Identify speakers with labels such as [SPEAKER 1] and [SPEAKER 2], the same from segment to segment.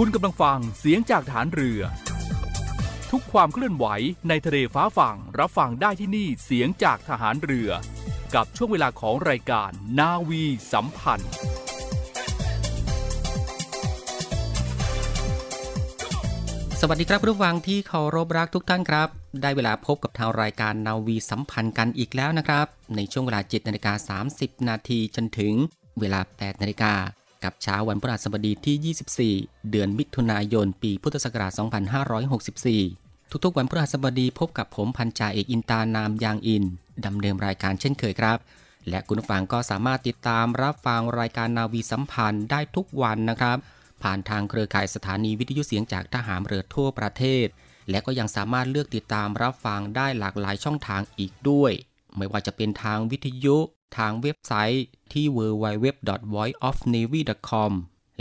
[SPEAKER 1] คุณกำลังฟังเสียงจากฐานเรือ ทุกความเคลื่อนไหวในทะเลฟ้าฝั่งรับฟังได้ที่นี่เสียงจากทหารเรือ กับช่วงเวลาของรายการนาวีสัมพันธ์
[SPEAKER 2] สวัสดีครับผู้ฟังที่เคารพรักทุกท่านครับ ได้เวลาพบกับทางรายการนาวีสัมพันธ์กันอีกแล้วนะครับ ในช่วงเวลา7นาฬิกา30 นาทีจนถึงเวลา8นาฬิกา กับเช้าวันพฤหัสบดีที่ 24 เดือนมิถุนายน ปีพุทธศักราช 2564 ทุกๆ วันพฤหัสบดีพบกับผมพันจ่าเอกอินตานามยางอินดำเนินรายการเช่นเคยครับ และคุณผู้ฟังก็สามารถติดตามรับฟังรายการนาวีสัมพันธ์ได้ทุกวันนะครับ ผ่านทางเครือข่ายสถานีวิทยุเสียงจากทหารเรือทั่วประเทศ และก็ยังสามารถเลือกติดตามรับฟังได้หลากหลายช่องทางอีกด้วย ไม่ว่าจะเป็นทางวิทยุ ทางเว็บไซต์ที่ www.voiceofnavy.com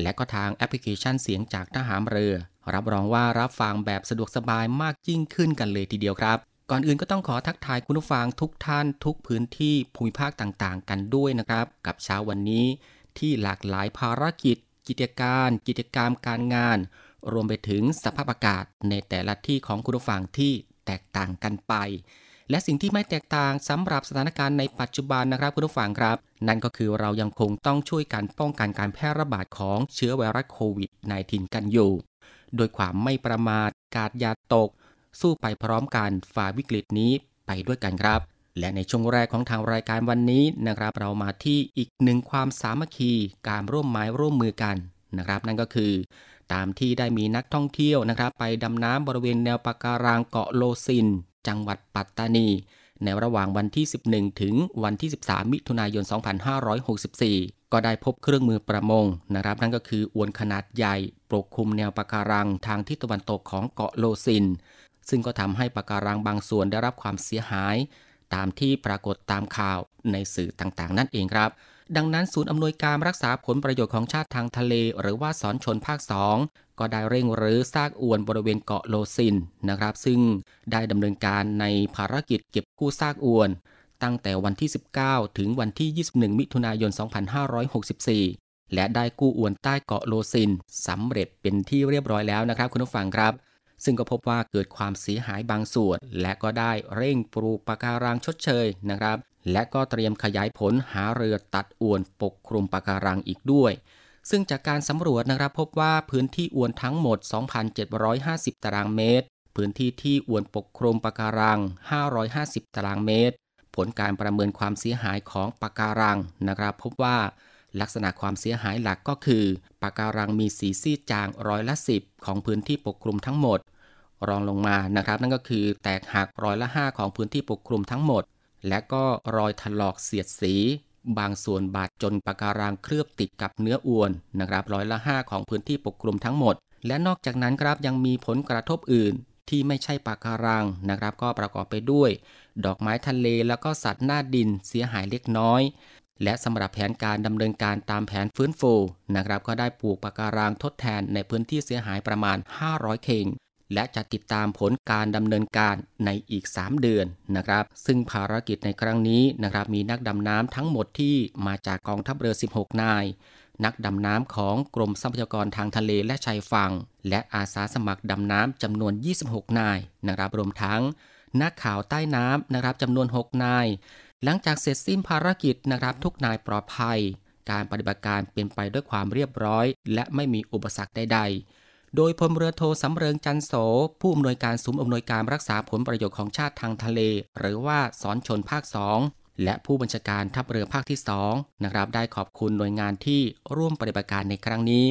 [SPEAKER 2] และก็ทางแอปพลิเคชันเสียงจากทหารเรือ รับรองว่ารับฟังแบบสะดวกสบายมากยิ่งขึ้นกันเลยทีเดียวครับ ก่อนอื่นก็ต้องขอทักทายคุณผู้ฟังทุกท่านทุกพื้นที่ภูมิภาคต่างๆ กันด้วยนะครับ กับเช้าวันนี้ที่หลากหลายภารกิจ กิจการ กิจกรรมการงาน รวมไปถึงสภาพอากาศในแต่ละที่ของคุณผู้ฟังที่แตกต่างกันไป และสิ่งที่ไม่แตกต่างสำหรับสถานการณ์ในปัจจุบันนะครับคุณผู้ฟังครับ นั่นก็คือเรายังคงต้องช่วยกันป้องกันการแพร่ระบาดของเชื้อไวรัสโควิด -19 กันอยู่ โดยความไม่ประมาทกาดยาตก สู้ไปพร้อมกันฝ่าวิกฤตนี้ไปด้วยกันครับ และในช่วงแรกของทางรายการวันนี้นะครับ เรามาที่อีกหนึ่งความสามัคคี การร่วมไม้ร่วมมือกันนะครับ นั่นก็คือ ตามที่ได้มีนักท่องเที่ยวนะครับ ไปดำน้ำบริเวณแนวปะการังเกาะโลซิน จังหวัดปัตตานี ในระหว่างวันที่ 11 ถึงวันที่ 13 มิถุนายน 2564 ก็ได้พบเครื่องมือประมงนะครับนั่นก็คืออวนขนาดใหญ่ปกคลุมแนวปะการังทางทิศตะวันตกของเกาะโลซิน ซึ่งก็ทำให้ปะการังบางส่วนได้รับความเสียหาย ตามที่ปรากฏตามข่าวในสื่อต่างๆ นั่นเองครับ ดังนั้นศูนย์อำนวยการรักษาผลประโยชน์ของชาติทางทะเล หรือว่าสอนชนภาค 2 ก็ได้เร่งรื้อซากอวนบริเวณเกาะโลซินนะครับ ซึ่งได้ดำเนินการในภารกิจเก็บกู้ซากอวน ตั้งแต่วันที่ 19 ถึงวันที่ 21 มิถุนายน 2564 และได้กู้อวนใต้เกาะโลซินสำเร็จเป็นที่เรียบร้อยแล้วนะครับคุณผู้ฟังครับ ซึ่งก็พบว่าเกิดความเสียหายบางส่วน และก็ได้เร่งปลูกปะการังชดเชยนะครับ และก็เตรียมขยายผลหาเรือตัดอวนปกคลุมปะการังอีกด้วย ซึ่งจากการสำรวจนะครับพบว่าพื้นที่อวนทั้งหมด 2,750 ตารางเมตร พื้นที่ที่อวนปกคลุมปะการัง 550 ตารางเมตร ผลการประเมินความเสียหายของปะการังนะครับพบว่าลักษณะความเสียหายหลักก็คือปะการังมีสีซีดจางร้อยละ 10 ของพื้นที่ปกคลุมทั้งหมด รองลงมานะครับ นั่นก็คือแตกหักร้อยละ 5 ของพื้นที่ปกคลุมทั้งหมด และก็รอยถลอกเสียดสี บางส่วนบาดจนปะการังเคลือบติดกับเนื้ออวนนะครับร้อยละ 5 ของพื้นที่ปกคลุมทั้งหมด และนอกจากนั้นครับยังมีผลกระทบอื่นที่ไม่ใช่ปะการังนะครับ ก็ประกอบไปด้วย ดอกไม้ทะเลแล้วก็สัตว์หน้าดินเสียหายเล็กน้อย และสำหรับแผนการดำเนินการตามแผนฟื้นฟูนะครับ ก็ได้ปลูกปะการังทดแทนในพื้นที่เสียหายประมาณ 500เคง และจะติดตามผลการดำเนินการในอีก 3 เดือนนะครับ ซึ่งภารกิจในครั้งนี้นะครับมีนักดำน้ำทั้งหมดที่มาจากกองทัพเรือ 16 นาย นักดำน้ำของกรมทรัพยากรทางทะเลและชายฝั่ง และอาสาสมัครดำน้ำจำนวน 26 นายนะครับรวมทั้งนักข่าวใต้น้ำนะครับจำนวน 6 นาย หลังจากเสร็จสิ้นภารกิจนะครับทุกนายปลอดภัย การปฏิบัติการเป็นไปด้วยความเรียบร้อย และไม่มีอุปสรรคใดๆ โดยพลเรือโทสำเริงจันโส ผู้อำนวยการศูนย์อำนวยการรักษาผลประโยชน์ของชาติทางทะเล หรือว่าสอนชนภาคสองและผู้บัญชาการทัพเรือภาคที่2นะครับได้ขอบคุณหน่วยงานที่ร่วมปฏิบัติการในครั้งนี้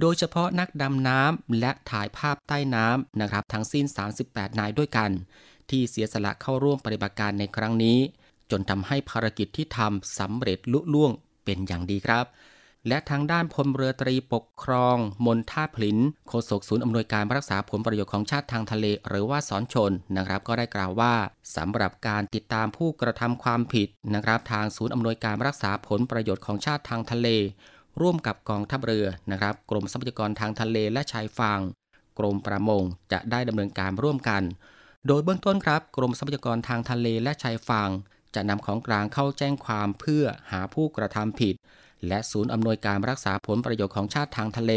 [SPEAKER 2] โดยเฉพาะนักดำน้ำและถ่ายภาพใต้น้ำนะครับทั้งสิ้น 38 นายด้วยกัน ที่เสียสละเข้าร่วมปฏิบัติการในครั้งนี้ จนทำให้ภารกิจที่ทำสำเร็จลุล่วงเป็นอย่างดีครับ และทางด้านพลเรือตรีปกครอง มนท่าพลินโฆษกศูนย์อำนวยการรักษาผลประโยชน์ของชาติทางทะเล หรือว่าสอนชนนะครับ ก็ได้กล่าวว่าสำหรับการติดตามผู้กระทำความผิดนะครับ ทางศูนย์อำนวยการรักษาผลประโยชน์ของชาติทางทะเล ร่วมกับกองทัพเรือนะครับ กรมทรัพยากรทางทะเลและชายฝั่งกรมประมงจะได้ดำเนินการร่วมกัน โดยเบื้องต้นครับ กรมทรัพยากรทางทะเลและชายฝั่งจะนำของกลางเข้าแจ้งความเพื่อหาผู้กระทำผิด และศูนย์อำนวยการรักษาผลประโยชน์ของชาติทางทะเล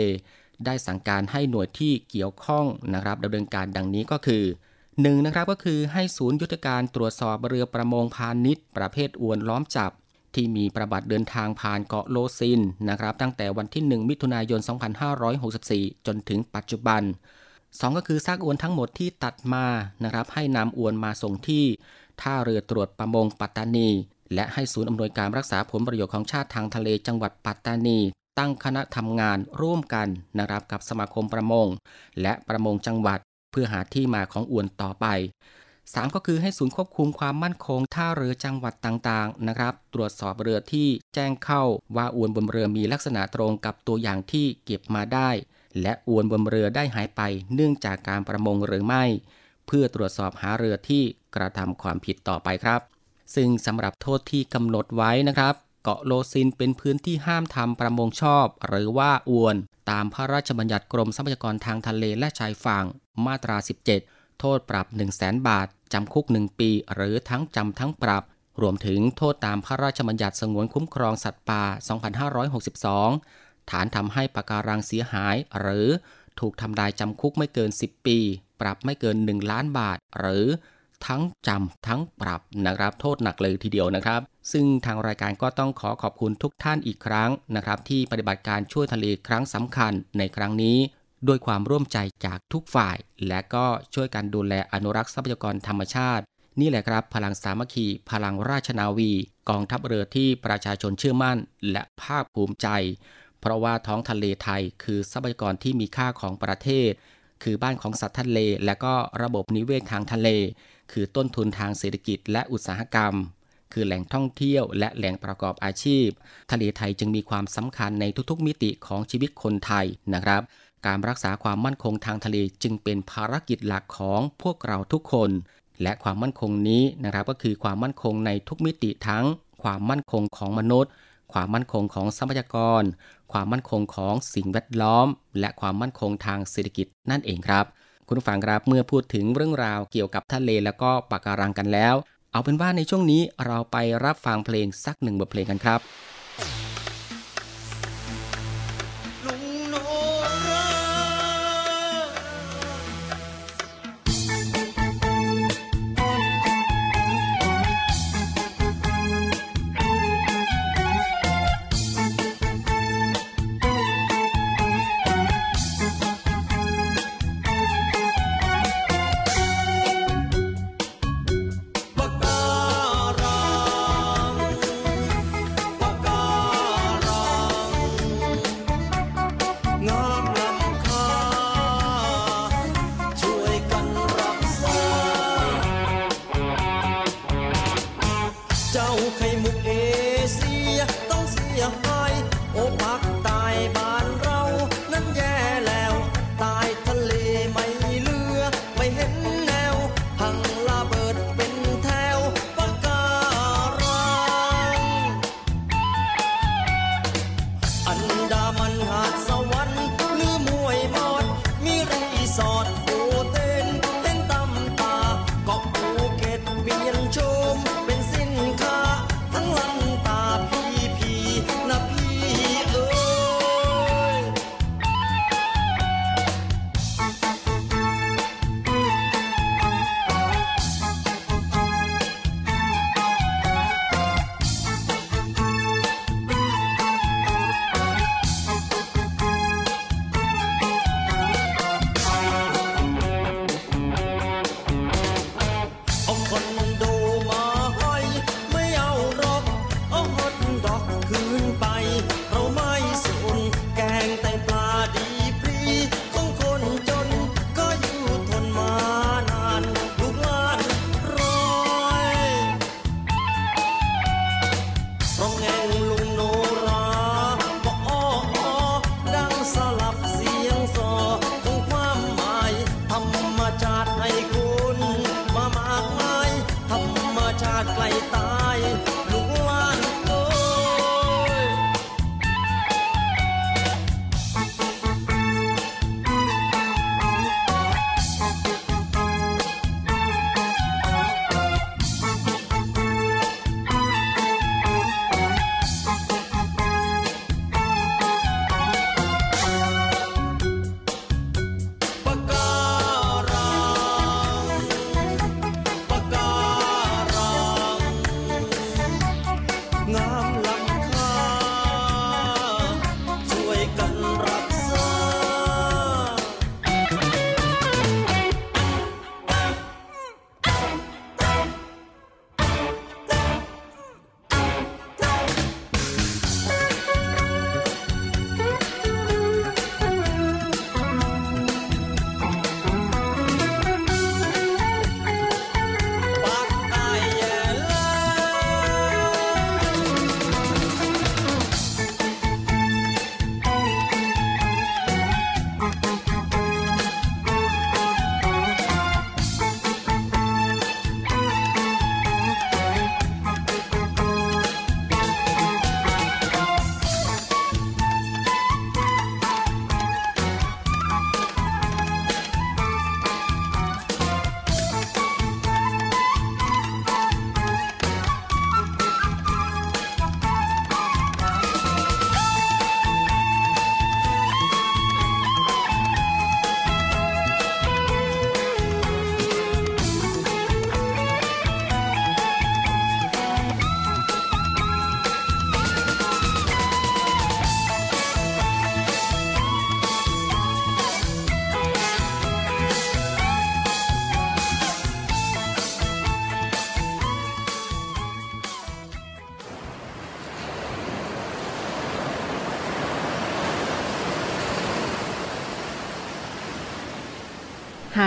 [SPEAKER 2] ได้สั่งการให้หน่วยที่เกี่ยวข้องนะครับดำเนินการดังนี้ก็คือ1นนะครับก็คือให้ศูนย์ยุทธการตรวจสอบเรือประมงพาณิชย์ ประเภทอวนล้อมจับ ที่มีประวัติเดินทางผ่านเกาะโลซินนะครับตั้งแต่วันที่ 1 มิถุนายน 2564 จนถึงปัจจุบัน 2 ก็คือซากอวนทั้งหมดที่ตัดมานะครับให้นำอวนมาส่งที่ท่าเรือตรวจประมงปัตตานี และให้ศูนย์อำนวยการรักษาผลประโยชน์ของชาติทางทะเลจังหวัดปัตตานี ตั้งคณะทำงานร่วมกันนะครับกับสมาคมประมง และประมงจังหวัด เพื่อหาที่มาของอวนต่อไป 3 ก็คือให้ศูนย์ควบคุมความมั่นคงท่าเรือจังหวัดต่างๆนะครับ ตรวจสอบเรือที่แจ้งเข้าว่าอวนบนเรือมีลักษณะตรงกับตัวอย่างที่เก็บมาได้ และอวนบนเรือได้หายไป เนื่องจากการประมงหรือไม่ เพื่อตรวจสอบหาเรือที่กระทำความผิดต่อไปครับ ซึ่งสำหรับโทษที่กำหนดไว้นะครับ เกาะโลซินเป็นพื้นที่ห้ามทำประมงชอบ หรือว่าอวน ตามพระราชบัญญัติกรมทรัพยากรทางทะเลและชายฝั่งมาตรา 17 โทษปรับ 1 0 0 0 0แบาท จำคุก 1 ปี หรือทั้งจำทั้งปรับ รวมถึงโทษตามพระราชบัญญัติสงวนคุ้มครองสัตว์ป่า 2562 ฐานทำให้ปะการังเสียหาย หรือถูกทำลายจำคุกไม่เกิน 10 ปี ปรับไม่เกิน 1 ล้านบาท หรือ ทั้งจำทั้งปรับนะครับ โทษหนักเลยทีเดียวนะครับ ซึ่งทางรายการก็ต้องขอขอบคุณทุกท่านอีกครั้งนะครับ ที่ปฏิบัติการช่วยทะเลครั้งสำคัญในครั้งนี้ด้วยความร่วมใจจากทุกฝ่าย และก็ช่วยกันดูแลอนุรักษ์ทรัพยากรธรรมชาติ นี่แหละครับ พลังสามัคคี พลังราชนาวี กองทัพเรือที่ประชาชนเชื่อมั่น และภาคภูมิใจ เพราะว่าท้องทะเลไทยคือทรัพยากรที่มีค่าของประเทศ คือบ้านของสัตว์ทะเล และก็ระบบนิเวศทางทะเล คือต้นทุนทางเศรษฐกิจและอุตสาหกรรม คือแหล่งท่องเที่ยวและแหล่งประกอบอาชีพ ทะเลไทยจึงมีความสำคัญในทุกๆ มิติของชีวิตคนไทยนะครับ การรักษาความมั่นคงทางทะเลจึงเป็นภารกิจหลักของพวกเราทุกคน และความมั่นคงนี้นะครับก็คือความมั่นคงในทุกมิติทั้งความมั่นคงของมนุษย์ ความมั่นคงของทรัพยากร ความมั่นคงของสิ่งแวดล้อม และความมั่นคงทางเศรษฐกิจนั่นเองครับ คุณผู้ฟังครับเมื่อพูดถึงเรื่องราวเกี่ยวกับทะเลแล้วก็ปะการังกันแล้ว เอาเป็นว่าในช่วงนี้เราไปรับฟังเพลงสักหนึ่งบทเพลงกันครับ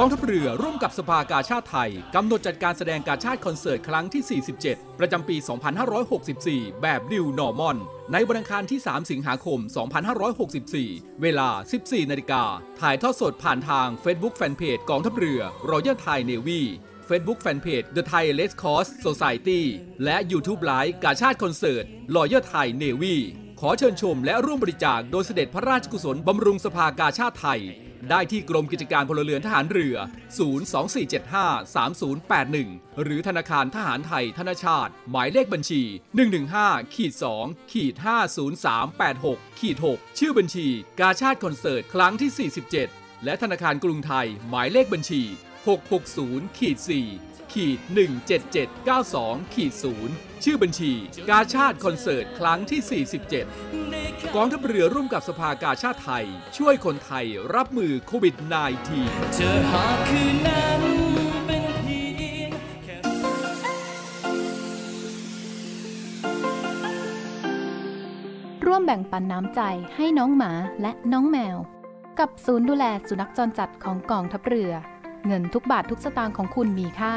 [SPEAKER 1] กองทัพเรือร่วมกับสภากาชาติไทย กำหนดจัดการแสดงกาชาติคอนเสิร์ตครั้งที่ 47 ประจำปี 2564 แบบ New Normal ในวันอังคารที่ 3 สิงหาคม 2564 เวลา 14 นาฬิกา ถ่ายทอดสดผ่านทาง Facebook Fanpage กองทัพเรือ Royal Thai Navy Facebook Fanpage The Thai Red Cross Society และ YouTube Live กาชาติคอนเสิร์ต Royal Thai Navy ขอเชิญชมและร่วมบริจาคโดยเสด็จพระราชกุศลบำรุงสภากาชาติไทย ได้ที่กรมกิจการพลเรือนทหารเรือ 024753081 หรือธนาคารทหารไทยธนชาติ หมายเลขบัญชี 115ขีด2ขีด50386ขีด6ชื่อบัญชี กาชาติคอนเสิร์ต ครั้งที่ 47 และธนาคารกรุงไทย หมายเลขบัญชี 660ขีด4ขีด17792ขีด0 ชื่อบัญชี กาชาติคอนเสิร์ตครั้งที่ 47 กองทัพเรือร่วมกับสภากาชาติไทย ช่วยคนไทยรับมือโควิด -19
[SPEAKER 3] เจอหาคืนนั้นเป็นเพียงแค่
[SPEAKER 4] ร่วมแบ่งปันน้ำใจให้น้องหมาและน้องแมว กับศูนย์ดูแลสุนัขจรจัดของกองทัพเรือ เงินทุกบาททุกสตางค์ของคุณมีค่า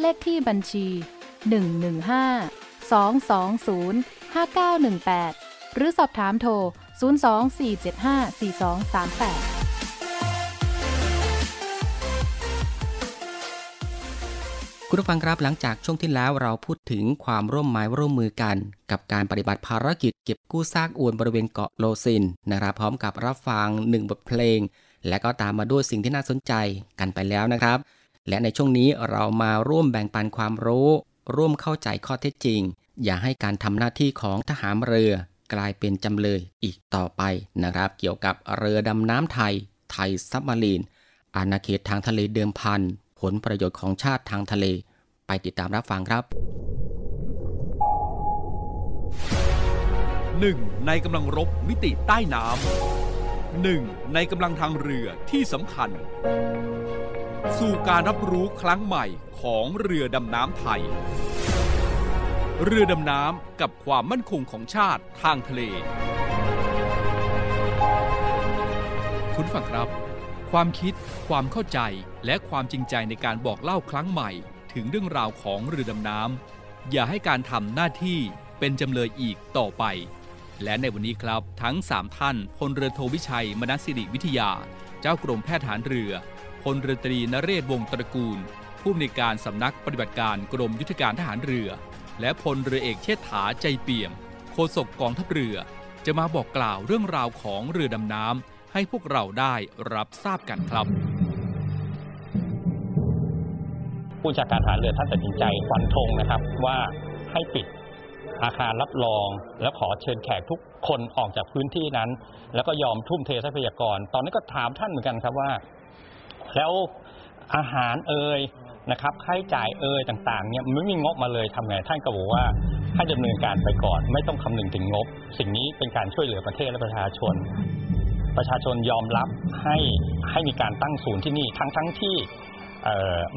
[SPEAKER 4] เลขที่บัญชี 115 220 5918 หรือสอบถามโทร 024754238
[SPEAKER 2] คุณผู้ฟังครับหลังจากช่วงที่แล้วเราพูดถึงความร่วมไม้ร่วมมือกัน กับการปฏิบัติภารกิจเก็บกู้ซากอวนบริเวณเกาะโลซินนะครับพร้อมกับรับฟังหนึ่งบทเพลง และก็ตามมาด้วยสิ่งที่น่าสนใจกันไปแล้วนะครับ และในช่วงนี้เรามาร่วมแบ่งปันความรู้ ร่วมเข้าใจข้อเท็จจริง อย่าให้การทำหน้าที่ของทหารเรือ กลายเป็นจำเลยอีกต่อไปนะครับ เกี่ยวกับเรือดำน้ำไทย ไทยซับมารีนอาณาเขตทางทะเลเดิมพันผลประโยชน์ของชาติทางทะเล ไปติดตามรับฟังครับ
[SPEAKER 1] หนึ่งในกำลังรบมิติใต้น้ำหนึ่งในกำลังทางเรือที่สำคัญ สู่การรับรู้ครั้งใหม่ของเรือดำน้ำไทย เรือดำน้ำกับความมั่นคงของชาติทางทะเล คุณฟังครับ ความคิด ความเข้าใจ และความจริงใจในการบอกเล่าครั้งใหม่ ถึงเรื่องราวของเรือดำน้ำอย่าให้การทำหน้าที่เป็นจำเลยอีกต่อไป และในวันนี้ครับทั้ง 3 ท่านพลเรือโทวิชัย มนัสสิริวิทยา เจ้ากรมแพทย์ฐานเรือ พลเรือตรีนเรศวงศ์ตระกูล ผู้อำนวยการสำนักปฏิบัติการกรมยุทธการทหารเรือ และพลเรือเอกเชษฐาใจเปี่ยม โฆษกกองทัพเรือ จะมาบอกกล่าวเรื่องราวของเรือดำน้ำให้พวกเราได้รับทราบกันครับ
[SPEAKER 5] ผู้จัดการทหารเรือท่านตัดสินใจฟันธงนะครับว่าให้ปิดอาคารรับรอง แล้วขอเชิญแขกทุกคนออกจากพื้นที่นั้น แล้วก็ยอมทุ่มเททรัพยากร ตอนนี้ก็ถามท่านเหมือนกันครับว่า แล้วอาหารเอ่ยนะครับค่าใช้จ่ายเอ่ยต่างๆเนี่ยไม่มีงบมาเลยทำไงท่านก็บอกว่าให้ดำเนินการไปก่อน ไม่ต้องคำนึงถึงงบ สิ่งนี้เป็นการช่วยเหลือประเทศและประชาชน ประชาชนยอมรับให้ให้มีการตั้งศูนย์ที่นี่ทั้งทั้งที่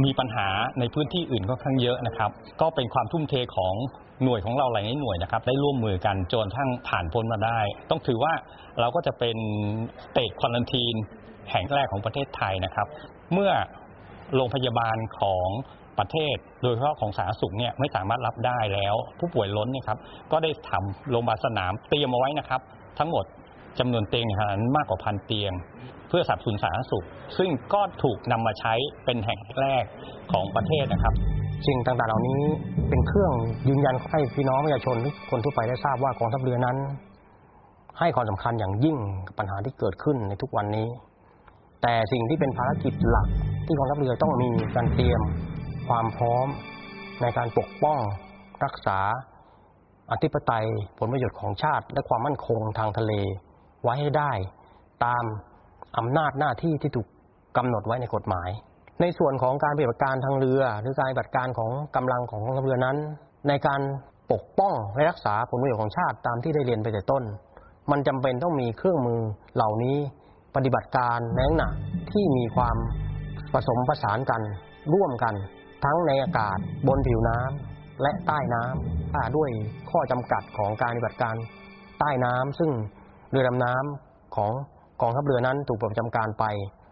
[SPEAKER 5] มีปัญหาในพื้นที่อื่นค่อนข้างเยอะนะครับ ก็เป็นความทุ่มเทของหน่วยของเราหลายหน่วยนะครับ ได้ร่วมมือกันจนทั้งผ่านพ้นมาได้ ต้องถือว่าเราก็จะเป็นสเตทควอนตีนแห่งแรกของประเทศไทยนะครับ เมื่อโรงพยาบาลของประเทศ โดยเฉพาะของสาธารณสุขเนี่ยไม่สามารถรับได้แล้ว ผู้ป่วยล้นเนี่ยครับก็ได้ทำโรงพยาบาลสนามเตรียมเอาไว้นะครับ ทั้งหมด จำนวนเตียงขนาดนั้นมากกว่าพันเตียง เพื่อสับสนุนสาธารณสุข ซึ่งก็ถูกนำมาใช้เป็นแห่งแรกของประเทศนะครับ
[SPEAKER 6] สิ่งต่างๆ เหล่านี้เป็นเครื่องยืนยันให้พี่น้องประชาชนคนทั่วไปได้ทราบว่ากองทัพเรือนั้น ให้ความสำคัญอย่างยิ่งกับปัญหาที่เกิดขึ้นในทุกวันนี้ แต่สิ่งที่เป็นภารกิจหลักที่กองทัพเรือต้องมีการเตรียมความพร้อมในการปกป้อง รักษาอธิปไตยผลประโยชน์ของชาติ และความมั่นคงทางทะเล ไว้ให้ได้ตามอำนาจหน้าที่ที่ถูกกำหนดไว้ในกฎหมาย ในส่วนของการปฏิบัติการทางเรือ หรือการปฏิบัติการของกำลังของกองทัพเรือนั้น ในการปกป้องและรักษาผลประโยชน์ของชาติตามที่ได้เรียนไปแต่ต้น มันจำเป็นต้องมีเครื่องมือเหล่านี้ปฏิบัติการในลักษณะที่มีความผสมผสานกันร่วมกัน ทั้งในอากาศบนผิวน้ำและใต้น้ำอ่าด้วยข้อจำกัดของการปฏิบัติการใต้น้ำซึ่ง เรือดำน้ำของกองทัพเรือนั้นถูกประจำการไป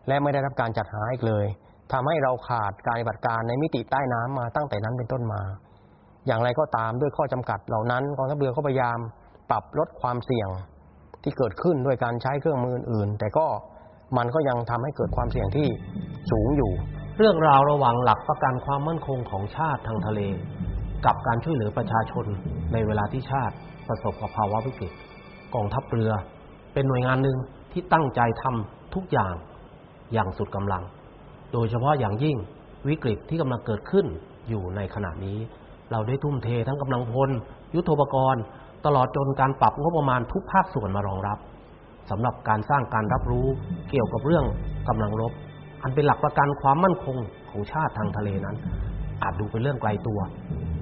[SPEAKER 6] และไม่ได้รับการจัดหาอีกเลยทำให้เราขาดการปฏิบัติการในมิติใต้น้ำมาตั้งแต่นั้นเป็นต้นมา อย่างไรก็ตามด้วยข้อจำกัดเหล่านั้นกองทัพเรือก็พยายามปรับลดความเสี่ยงที่เกิดขึ้นด้วยการใช้เครื่องมืออื่นๆแต่ก็มันก็ยังทำให้เกิดความเสี่ยงที่สูงอยู่
[SPEAKER 7] เรื่องราวระหว่างหลักประกันความมั่นคงของชาติทางทะเล กับการช่วยเหลือประชาชนในเวลาที่ชาติประสบกับภาวะวิกฤต กองทัพเรือ เป็นหน่วยงานหนึ่งที่ตั้งใจทำทุกอย่างอย่างสุดกำลัง โดยเฉพาะอย่างยิ่งวิกฤตที่กำลังเกิดขึ้นอยู่ในขณะนี้ เราได้ทุ่มเททั้งกำลังพล ยุทโธปกรณ์ ตลอดจนการปรับงบประมาณทุกภาคส่วนมารองรับสำหรับการสร้างการรับรู้เกี่ยวกับเรื่องกำลังรบ อันเป็นหลักประกันความมั่นคงของชาติทางทะเลนั้น อาจดูเป็นเรื่องไกลตัว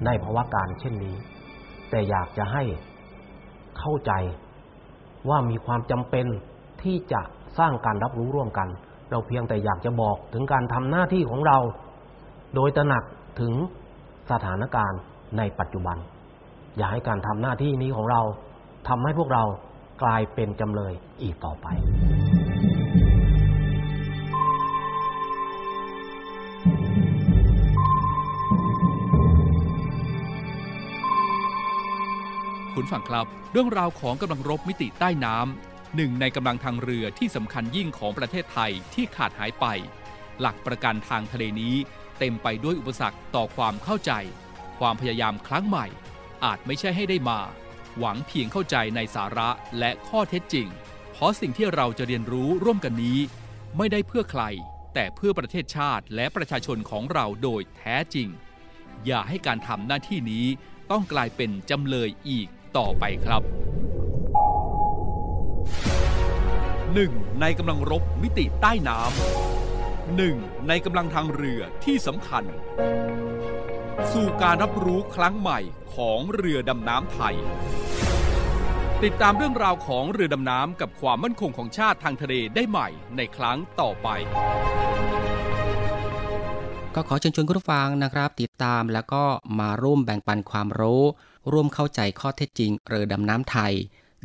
[SPEAKER 7] ในภาวะการเช่นนี้ แต่อยากจะให้เข้าใจ ว่ามีความจำเป็นที่จะสร้างการรับรู้ร่วมกัน เราเพียงแต่อยากจะบอกถึงการทำหน้าที่ของเรา โดยตระหนักถึงสถานการณ์ในปัจจุบัน อย่าให้การทำหน้าที่นี้ของเราทำให้พวกเรากลายเป็นจำเลยอีกต่อไป
[SPEAKER 1] คุณฝั่งครับ เรื่องราวของกำลังรบมิติใต้น้ำหนึ่งในกำลังทางเรือที่สำคัญยิ่งของประเทศไทยที่ขาดหายไป หลักประกันทางทะเลนี้เต็มไปด้วยอุปสรรคต่อความเข้าใจ ความพยายามครั้งใหม่ อาจไม่ใช่ให้ได้มา หวังเพียงเข้าใจในสาระและข้อเท็จจริง เพราะสิ่งที่เราจะเรียนรู้ร่วมกันนี้ ไม่ได้เพื่อใคร แต่เพื่อประเทศชาติและประชาชนของเราโดยแท้จริง อย่าให้การทำหน้าที่นี้ต้องกลายเป็นจำเลยอีก ต่อไปครับ 1. ในกำลังรบมิติใต้น้ำหนึ่งในกำลังทางเรือที่สำคัญ สู่การรับรู้ครั้งใหม่ของเรือดำน้ำไทย ติดตามเรื่องราวของเรือดำน้ำกับความมั่นคงของชาติทางทะเลได้ใหม่ในครั้งต่อไป
[SPEAKER 2] ก็ขอเชิญชวนคุณผู้ฟังนะครับ ติดตามแล้วก็มาร่วมแบ่งปันความรู้ ร่วมเข้าใจข้อเท็จจริงเรือดำน้ำไทย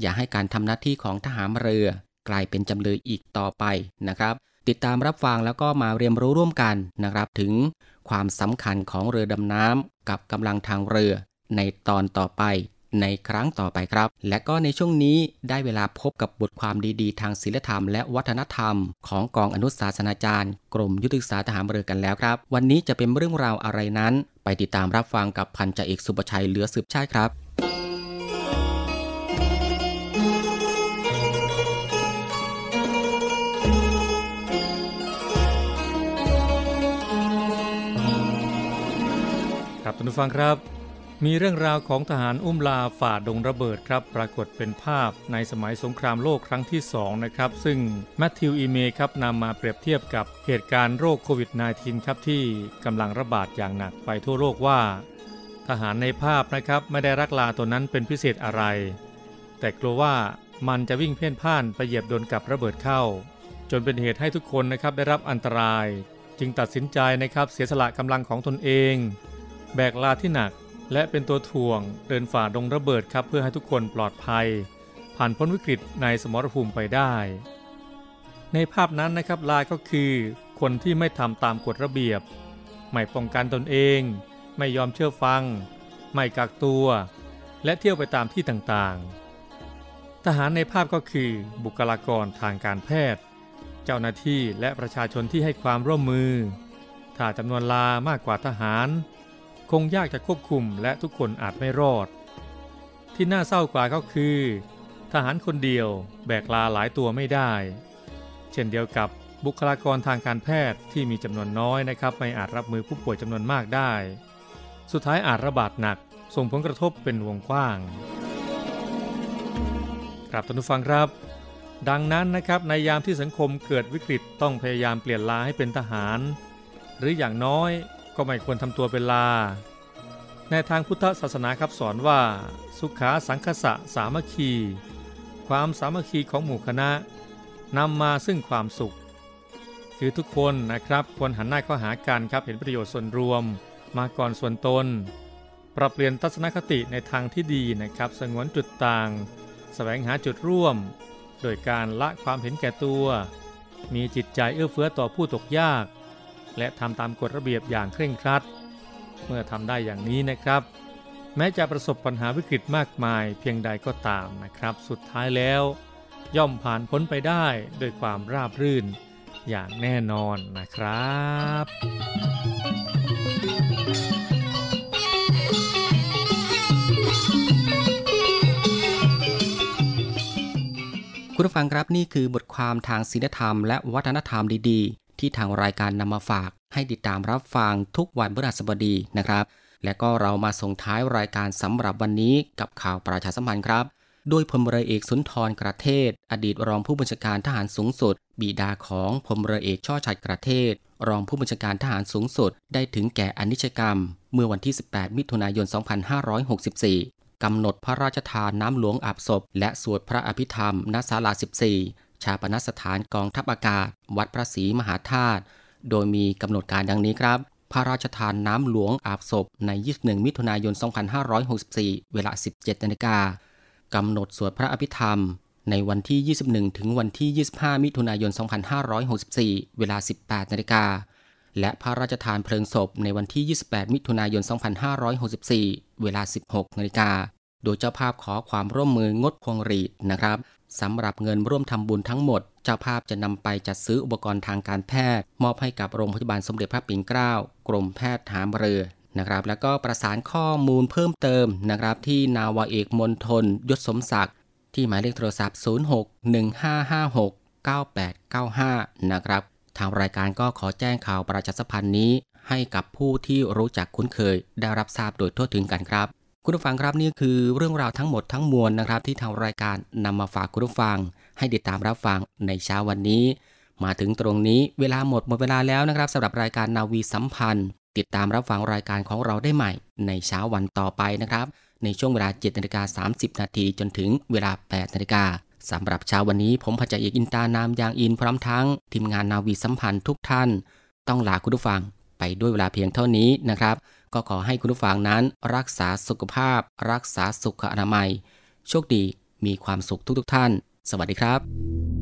[SPEAKER 2] อย่าให้การทำหน้าที่ของทหารเรือ กลายเป็นจำเลยอีกต่อไปนะครับ ติดตามรับฟังแล้วก็มาเรียนรู้ร่วมกันนะครับ ถึงความสำคัญของเรือดำน้ำกับกำลังทางเรือในตอนต่อไป ในครั้งต่อไปครับ และก็ในช่วงนี้ได้เวลาพบกับบทความดีๆ ทางศิลธรรมและวัฒนธรรม ของกองอนุศาสนาจารย์ กรมยุทธศึกษาทหารเรือกันแล้วครับ วันนี้จะเป็นเรื่องราวอะไรนั้น ไปติดตามรับฟังกับพันจ่าเอกสุประชัยเหลือสืบชาติครับ
[SPEAKER 1] ค
[SPEAKER 8] คุณผู้ฟังครับ มีเรื่องราวของทหารอุ้มลาฝ่าดงระเบิดครับ ปรากฏเป็นภาพในสมัยสงครามโลกครั้งที่ 2 นะครับ ซึ่งแมทธิวอีเมครับนำมาเปรียบเทียบกับเหตุการณ์โรคโควิด -19 ครับที่กำลังระบาดอย่างหนักไปทั่วโลกว่า ทหารในภาพนะครับไม่ได้รักลาตัวนั้นเป็นพิเศษอะไร แต่กลัวว่ามันจะวิ่งเพ่นพ่านไปเหยียบโดนกับระเบิดเข้า จนเป็นเหตุให้ทุกคนนะครับได้รับอันตราย จึงตัดสินใจนะครับเสียสละกำลังของตนเอง แบกลาที่หนัก และเป็นตัวถ่วงเดินฝ่าดงระเบิดครับเพื่อให้ทุกคนปลอดภัย ผ่านพ้นวิกฤตในสมรภูมิไปได้ ในภาพนั้นนะครับลาก็คือคนที่ไม่ทำตามกฎระเบียบ ไม่ป้องกันตนเอง ไม่ยอมเชื่อฟัง ไม่กักตัว และเที่ยวไปตามที่ต่างๆ ทหารในภาพก็คือบุคลากรทางการแพทย์ เจ้าหน้าที่และประชาชนที่ให้ความร่วมมือ ถ้าจำนวนลามากกว่าทหาร คงยากจะควบคุมและทุกคนอาจไม่รอด ที่น่าเศร้ากว่าก็คือ ทหารคนเดียวแบกลาหลายตัวไม่ได้ เช่นเดียวกับบุคลากรทางการแพทย์ที่มีจำนวนน้อยนะครับ ไม่อาจรับมือผู้ป่วยจำนวนมากได้ สุดท้ายอาจระบาดหนัก ส่งผลกระทบเป็นวงกว้าง ครับท่านผู้ฟังครับ ดังนั้นนะครับในยามที่สังคมเกิดวิกฤตต้องพยายามเปลี่ยนลาให้เป็นทหาร หรืออย่างน้อย ก็ไม่ควรทำตัวเป็นลา ในทางพุทธศาสนาครับสอนว่า สุขาสังคสะสามัคคี ความสามัคคีของหมู่คณะนำมาซึ่งความสุข คือทุกคนนะครับควรหันหน้าเข้าหากันครับเห็นประโยชน์ส่วนรวม มาก่อนส่วนตน ปรับเปลี่ยนทัศนคติในทางที่ดีนะครับ สงวนจุดต่างแสวงหาจุดร่วม โดยการละความเห็นแก่ตัว มีจิตใจเอื้อเฟื้อต่อผู้ตกยาก และทำตามกฎระเบียบอย่างเคร่งครัด เมื่อทำได้อย่างนี้นะครับ แม้จะประสบปัญหาวิกฤตมากมายเพียงใดก็ตามนะครับ สุดท้ายแล้ว ย่อมผ่านพ้นไปได้ด้วยความราบรื่นอย่างแน่นอนนะครับ
[SPEAKER 2] คุณผู้ฟังครับนี่คือบทความทางศีลธรรมและวัฒนธรรมดี ที่ทางรายการนำมาฝากให้ติดตามรับฟังทุกวันพฤหัสบดีนะครับ และก็เรามาส่งท้ายรายการสำหรับวันนี้กับข่าวประชาสัมพันธ์ครับโดยพลเรือเอกสุนทรกระเทศ อดีตรองผู้บัญชาการทหารสูงสุด บิดาของพลเรือเอกช่อชัดกระเทศ รองผู้บัญชาการทหารสูงสุด ได้ถึงแก่อนิจกรรม เมื่อวันที่ 18 มิถุนายน 2564 กำหนดพระราชทานน้ำหลวงอาบศพ และสวดพระอภิธรรมณศาลา 14 ชาปนสถานกองทัพอากาศ วัดพระศรีมหาธาตุ โดยมีกำหนดการดังนี้ครับ พระราชทานน้ำหลวงอาบศพใน 21 มิถุนายน 2564 เวลา 17นาฬิกากำหนดสวดพระอภิธรรม ในวันที่ 21 ถึงวันที่ 25 มิถุนายน 2564 เวลา 18นาฬิกาและพระราชทานเพลิงศพในวันที่ 28 มิถุนายน 2564 เวลา 16 นาฬิกา โดยเจ้าภาพขอความร่วมมืองดพวงหรีดนะครับ สำหรับเงินร่วมทำบุญทั้งหมด เจ้าภาพจะนำไปจัดซื้ออุปกรณ์ทางการแพทย์ มอบให้กับโรงพยาบาลสมเด็จพระปิ่นเกล้ากรมแพทย์ทหารเรือนะครับแล้วก็ประสานข้อมูลเพิ่มเติมนะครับที่นาวาเอกมนทนยศสมศักดิ์ที่หมายเลขโทรศัพท์ 0615569895 นะครับ ทางรายการก็ขอแจ้งข่าวประชาสัมพันธ์นี้ ให้กับผู้ที่รู้จักคุ้นเคยได้รับทราบโดยทั่วถึงกันครับ คุณผู้ฟังครับนี่คือเรื่องราวทั้งหมดทั้งมวลนะครับ ที่ทางรายการนำมาฝากคุณผู้ฟัง ให้ติดตามรับฟังในเช้าวันนี้ มาถึงตรงนี้เวลาหมดหมดเวลาแล้วนะครับสำหรับรายการนาวีสัมพันธ์ ติดตามรับฟังรายการของเราได้ใหม่ ในเช้าวันต่อไปนะครับ ในช่วงเวลา7นาฬิกา30 นาทีจนถึงเวลา 8นาฬิกาสำหรับเช้าวันนี้ผมพจเอกอินตานามยางอินพร้อมทั้ง ทีมงานนาวีสัมพันธ์ทุกท่าน ต้องลาคุณผู้ฟังไปด้วยเวลาเพียงเท่านี้นะครับ ก็ขอให้คุณผู้ฟังนั้น รักษาสุขภาพ รักษาสุขอนามัย โชคดีมีความสุขทุกๆทท่าน สวัสดีครับ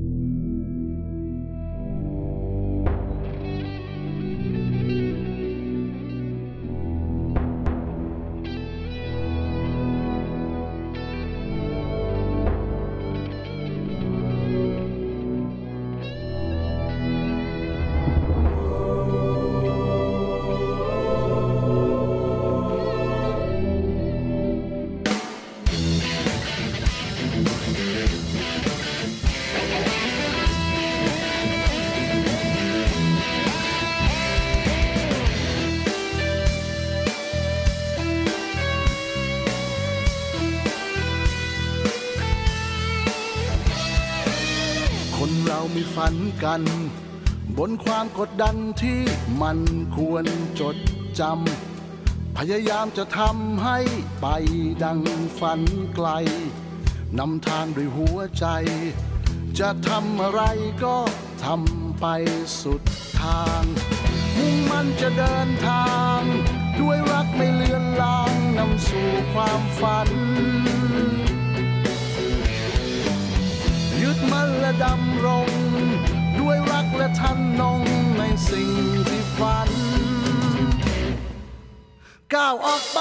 [SPEAKER 9] กัน บนความกดดันที่มันควรจดจำ พยายามจะทำให้ไปดังฝันไกล นำทางด้วยหัวใจ จะทำอะไรก็ทำไปสุดทาง มุ่งมันจะเดินทาง ด้วยรักไม่เลือนลางนำสู่ความฝันยึดมันและดำรง ด้วยรักและทันนงในสิ่งที่ฝัน ก้าวออกไป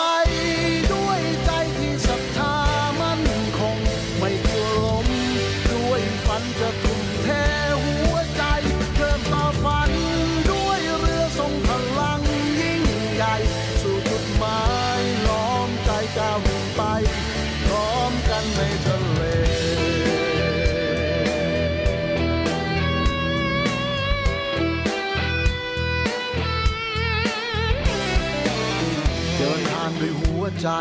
[SPEAKER 9] ใจ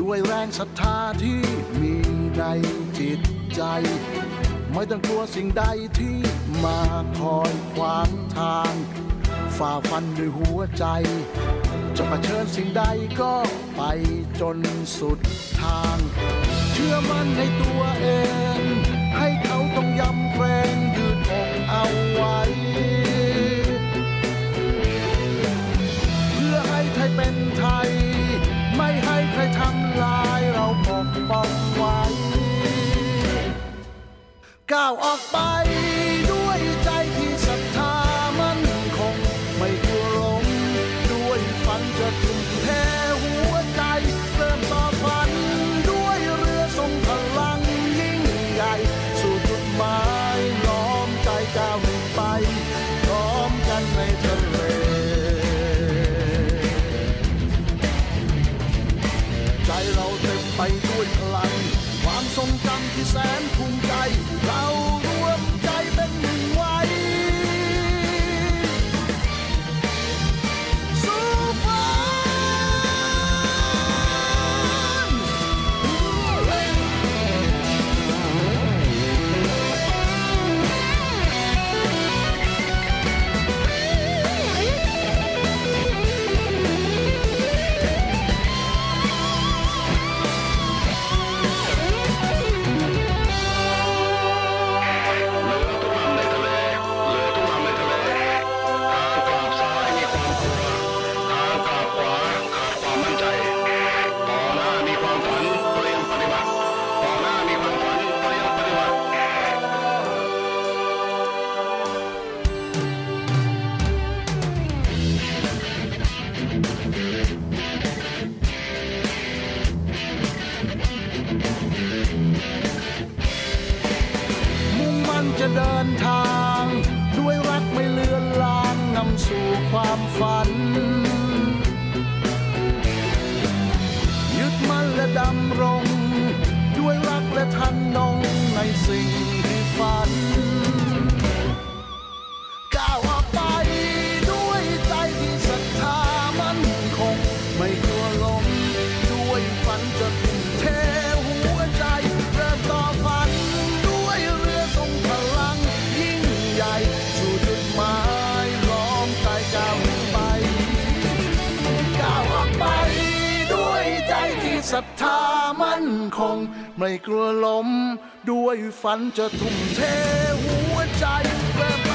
[SPEAKER 9] ด้วยแรงศรัทธาที่มีในจิตใจ ไม่ต้องกลัวสิ่งใดที่มาคอยขวางทาง ฝ่าฟันด้วยหัวใจ จะมาเชิญสิ่งใดก็ไปจนสุดทาง เชื่อมั่นในตัวเอง ก้า ศรัทธามั่นคง ไม่กลัวล้ม ด้วยฝันจะทุ่มเทหัวใจเริ่ม